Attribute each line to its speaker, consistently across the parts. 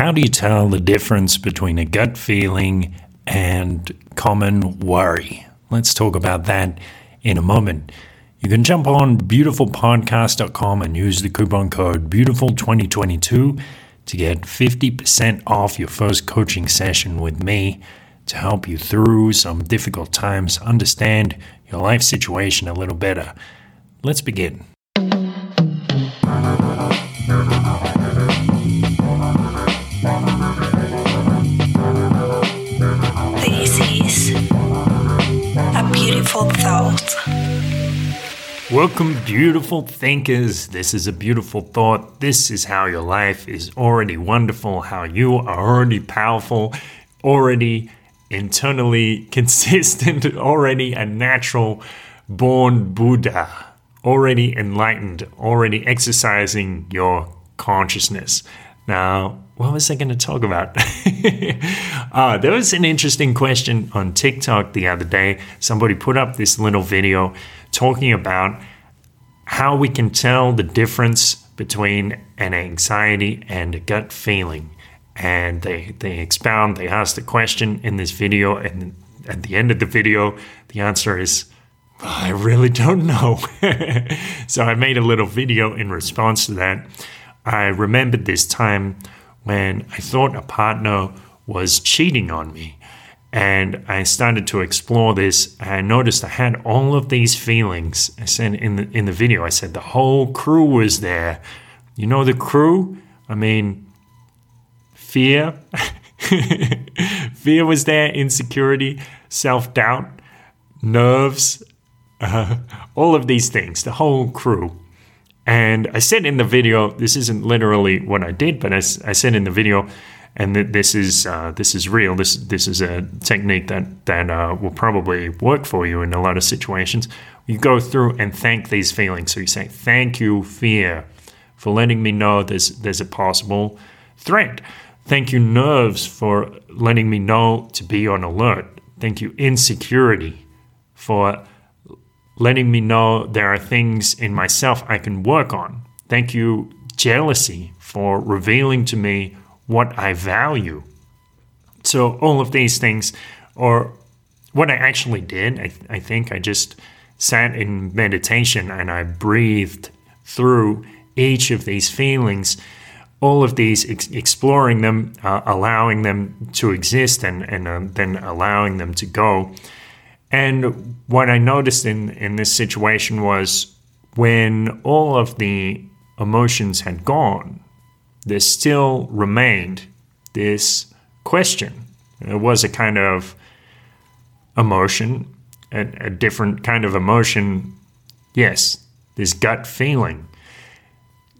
Speaker 1: How do you tell the difference between a gut feeling and common worry? Let's talk about that in a moment. You can jump on beautifulpodcast.com and use the coupon code beautiful2022 to get 50% off your first coaching session with me to help you through some difficult times, understand your life situation a little better. Let's begin. Welcome, beautiful thinkers. This is a beautiful thought. This is how your life is already wonderful, how you are already powerful, already internally consistent, already a natural born Buddha, already enlightened, already exercising your consciousness. Now, what was I going to talk about? uh, there was an interesting question on TikTok the other day. Somebody put up this little video talking about how we can tell the difference between an anxiety and a gut feeling. And they, they expound, they ask the question in this video, and at the end of the video, the answer is, I really don't know. so I made a little video in response to that. I remembered this time when I thought a partner was cheating on me. And I started to explore this. I noticed I had all of these feelings. I said in the in the video, I said the whole crew was there. You know the crew? I mean, fear. fear was there, insecurity, self doubt, nerves, uh, all of these things, the whole crew. And I said in the video, this isn't literally what I did, but I, I said in the video, and that this is uh, this is real. This this is a technique that that uh, will probably work for you in a lot of situations. You go through and thank these feelings. So you say, "Thank you, fear, for letting me know there's there's a possible threat. Thank you, nerves, for letting me know to be on alert. Thank you, insecurity, for letting me know there are things in myself I can work on. Thank you, jealousy, for revealing to me what I value. So, all of these things, or what I actually did, I, I think I just sat in meditation and I breathed through each of these feelings, all of these, ex- exploring them, uh, allowing them to exist, and, and uh, then allowing them to go. And what I noticed in, in this situation was when all of the emotions had gone, there still remained this question. It was a kind of emotion, a, a different kind of emotion. Yes, this gut feeling.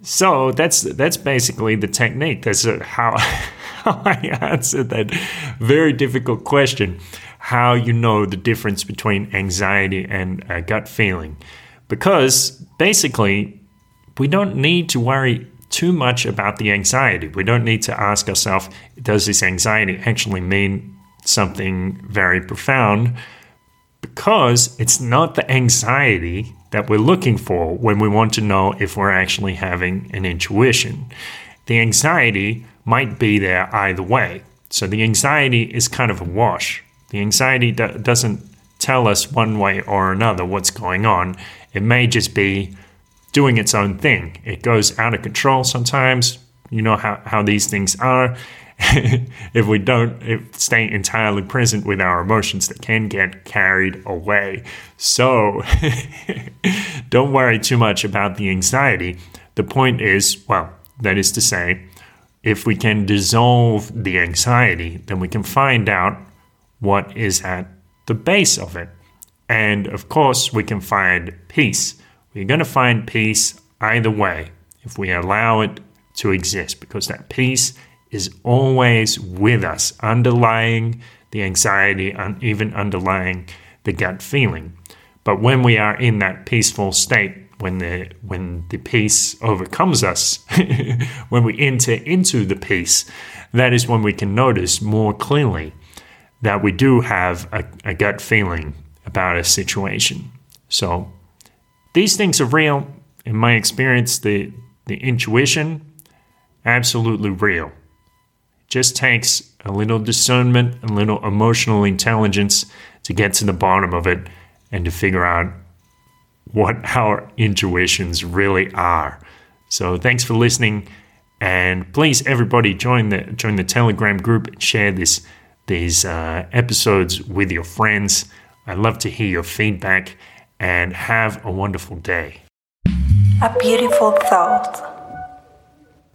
Speaker 1: So that's that's basically the technique. That's uh, how how I answered that very difficult question how you know the difference between anxiety and a gut feeling. Because basically, we don't need to worry too much about the anxiety. We don't need to ask ourselves, does this anxiety actually mean something very profound? Because it's not the anxiety that we're looking for when we want to know if we're actually having an intuition. The anxiety might be there either way. So the anxiety is kind of a wash. The anxiety do- doesn't tell us one way or another what's going on. It may just be doing its own thing. It goes out of control sometimes. You know how, how these things are. if we don't if stay entirely present with our emotions, they can get carried away. So don't worry too much about the anxiety. The point is, well, that is to say, if we can dissolve the anxiety, then we can find out what is at the base of it. And of course, we can find peace. We're going to find peace either way if we allow it to exist, because that peace is always with us, underlying the anxiety, and even underlying the gut feeling. But when we are in that peaceful state, when the when the peace overcomes us, when we enter into the peace, that is when we can notice more clearly that we do have a, a gut feeling about a situation. So these things are real. In my experience, the, the intuition, absolutely real. just takes a little discernment, a little emotional intelligence to get to the bottom of it and to figure out what our intuitions really are. So thanks for listening. And please, everybody, join the join the Telegram group and share this these uh, episodes with your friends. I'd love to hear your feedback and have a wonderful day.
Speaker 2: A beautiful thought.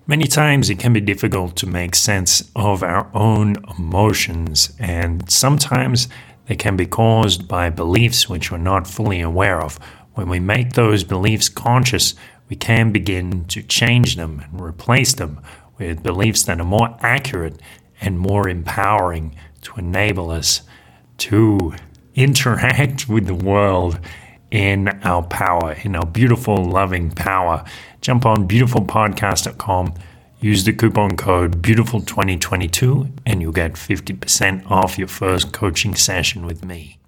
Speaker 1: Many times it can be difficult to make sense of our own emotions, and sometimes they can be caused by beliefs which we're not fully aware of. When we make those beliefs conscious, we can begin to change them and replace them with beliefs that are more accurate and more empowering to enable us to interact with the world in our power, in our beautiful, loving power. Jump on beautifulpodcast.com, use the coupon code beautiful2022, and you'll get 50% off your first coaching session with me.